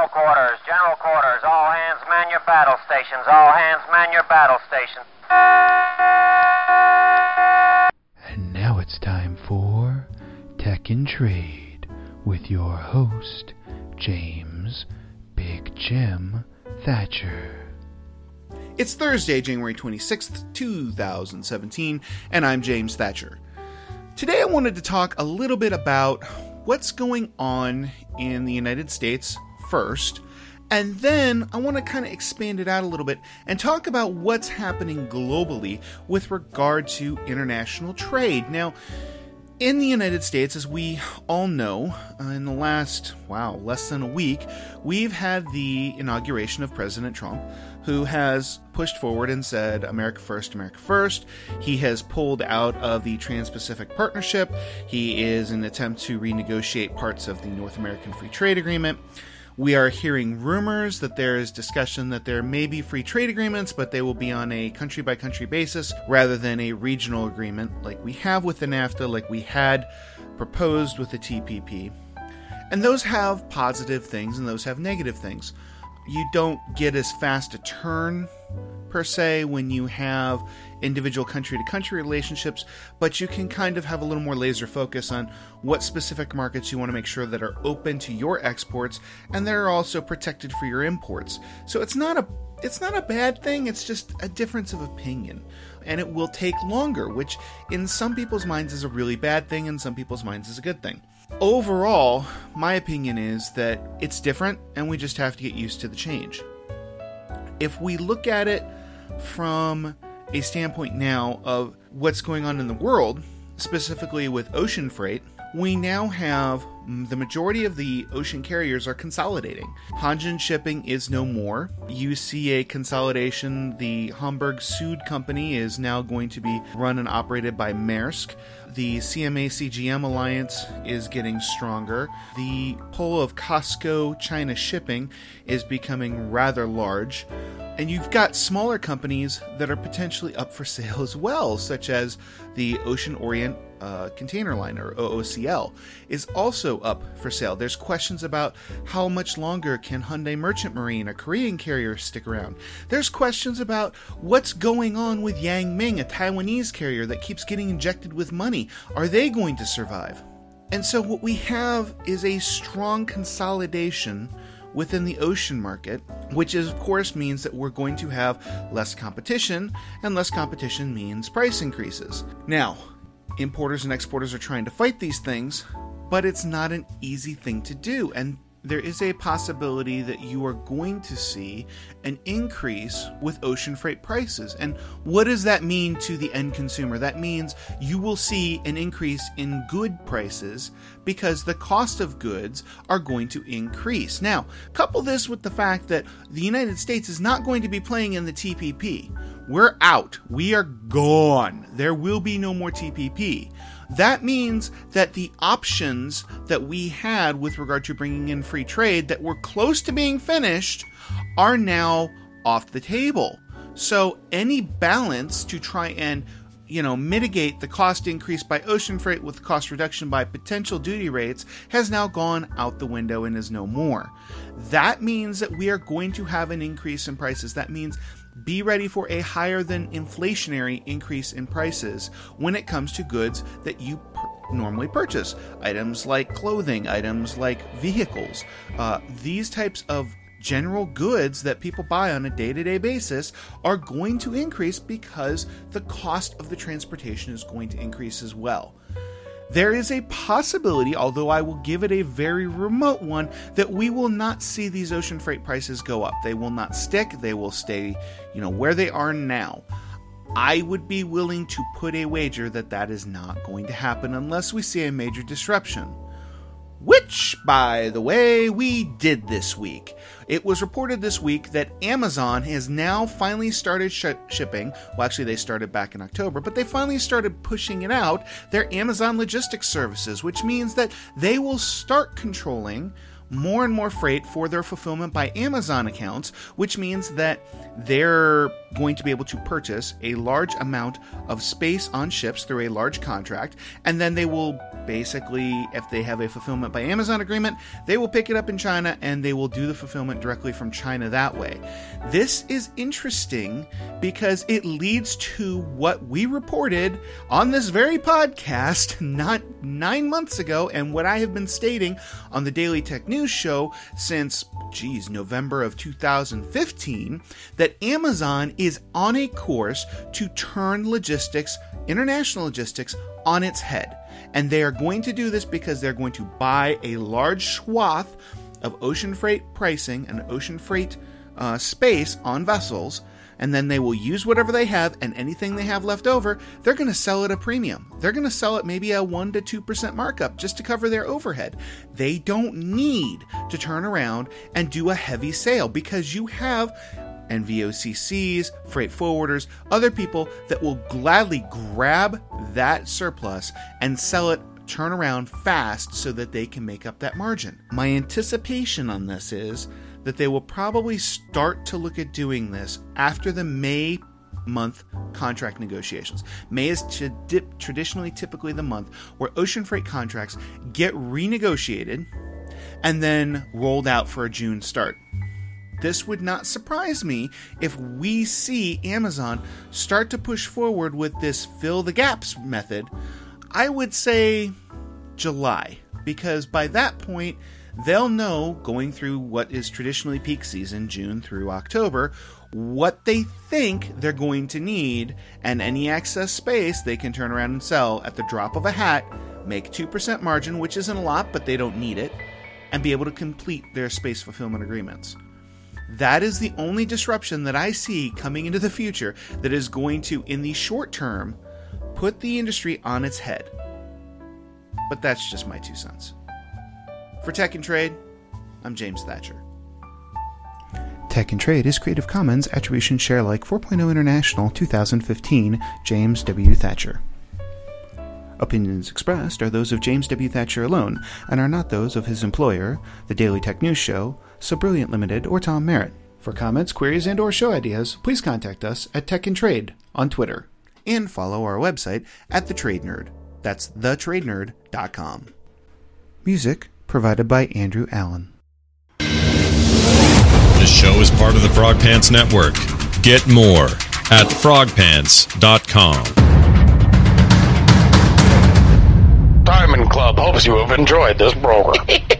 General quarters, general quarters. All hands man your battle stations. All hands man your battle stations. And now it's time for Tech and Trade with your host, James Big Jim Thatcher. It's Thursday, January 26th, 2017, and I'm James Thatcher. Today I wanted to talk a little bit about what's going on in the United States first, and then I want to kind of expand it out a little bit and talk about what's happening globally with regard to international trade. Now, in the United States, as we all know, uh, in the last, wow, less than a week, we've had the inauguration of President Trump, who has pushed forward and said, America first, America first. He has pulled out of the Trans Pacific Partnership. He is in an attempt to renegotiate parts of the North American Free Trade Agreement. We are hearing rumors that there is discussion that there may be free trade agreements, but they will be on a country by country basis rather than a regional agreement like we have with the NAFTA, like we had proposed with the TPP. And those have positive things and those have negative things. You don't get as fast a turn per se when you have individual country to country relationships, but you can kind of have a little more laser focus on what specific markets you want to make sure that are open to your exports and that are also protected for your imports. So it's not a it's not a bad thing, it's just a difference of opinion. And it will take longer, which in some people's minds is a really bad thing, in some people's minds is a good thing. Overall, my opinion is that it's different and we just have to get used to the change. If we look at it from a standpoint now of what's going on in the world, specifically with ocean freight, we now have mm, the majority of the ocean carriers are consolidating. Hanjin Shipping is no more. You see a consolidation. The Hamburg Süd Company is now going to be run and operated by Maersk. The CMA CGM alliance is getting stronger. The pull of COSCO China Shipping is becoming rather large. And you've got smaller companies that are potentially up for sale as well, such as the Ocean Orient uh, Container Line, or OOCL, is also up for sale. There's questions about how much longer can Hyundai Merchant Marine, a Korean carrier, stick around. There's questions about what's going on with Yang Ming, a Taiwanese carrier that keeps getting injected with money. Are they going to survive? And so, what we have is a strong consolidation within the ocean market, which is, of course means that we're going to have less competition, and less competition means price increases. Now, importers and exporters are trying to fight these things, but it's not an easy thing to do, and there is a possibility that you are going to see an increase with ocean freight prices. And what does that mean to the end consumer? That means you will see an increase in good prices because the cost of goods are going to increase. Now, couple this with the fact that the United States is not going to be playing in the TPP. We're out. We are gone. There will be no more TPP. That means that the options that we had with regard to bringing in free trade that were close to being finished are now off the table. So any balance to try and you know mitigate the cost increase by ocean freight with cost reduction by potential duty rates has now gone out the window and is no more. That means that we are going to have an increase in prices. That means be ready for a higher than inflationary increase in prices when it comes to goods that you normally purchase. Items like clothing, items like vehicles. Uh, these types of general goods that people buy on a day to day basis are going to increase because the cost of the transportation is going to increase as well there is a possibility, although I will give it a very remote one, that we will not see these ocean freight prices go up. They will not stick, they will stay, you know, where they are now. I would be willing to put a wager that that is not going to happen unless we see a major disruption which, by the way, we did this week. It was reported this week that Amazon has now finally started sh- shipping. Well, actually, they started back in October, but they finally started pushing it out their Amazon Logistics Services, which means that they will start controlling more and more freight for their fulfillment by Amazon accounts, which means that they're going to be able to purchase a large amount of space on ships through a large contract, and then they will basically, if they have a fulfillment by Amazon agreement, they will pick it up in China and they will do the fulfillment directly from China that way. This is interesting because it leads to what we reported on this very podcast not nine months ago, and what I have been stating on the Daily Tech News Show since, geez, November of 2015, that Amazon is on a course to turn logistics, international logistics, on its head. And they are going to do this because they're going to buy a large swath of ocean freight pricing and ocean freight uh, space on vessels. And then they will use whatever they have, and anything they have left over, they're going to sell at a premium. They're going to sell at maybe a 1% to 2% markup just to cover their overhead. They don't need to turn around and do a heavy sale because you have NVOCCs, freight forwarders, other people that will gladly grab that surplus and sell it turn around fast so that they can make up that margin. My anticipation on this is that they will probably start to look at doing this after the May month contract negotiations. May is dip, traditionally typically the month where ocean freight contracts get renegotiated and then rolled out for a June start. This would not surprise me if we see Amazon start to push forward with this fill the gaps method. I would say July, because by that point, they'll know going through what is traditionally peak season, June through October, what they think they're going to need, and any excess space they can turn around and sell at the drop of a hat, make 2% margin, which isn't a lot, but they don't need it, and be able to complete their space fulfillment agreements. That is the only disruption that I see coming into the future that is going to, in the short term, put the industry on its head. But that's just my two cents. For Tech and Trade, I'm James Thatcher. Tech and Trade is Creative Commons Attribution Share Alike 4.0 International 2015, James W. Thatcher. Opinions expressed are those of James W. Thatcher alone and are not those of his employer, the Daily Tech News Show, So Brilliant Limited, or Tom Merritt. For comments, queries, and or show ideas, please contact us at Tech and Trade on Twitter and follow our website at The Trade Nerd. That's thetradenerd.com. Music provided by Andrew Allen. This show is part of the Frog Pants Network. Get more at frogpants.com. Diamond Club hopes you have enjoyed this program.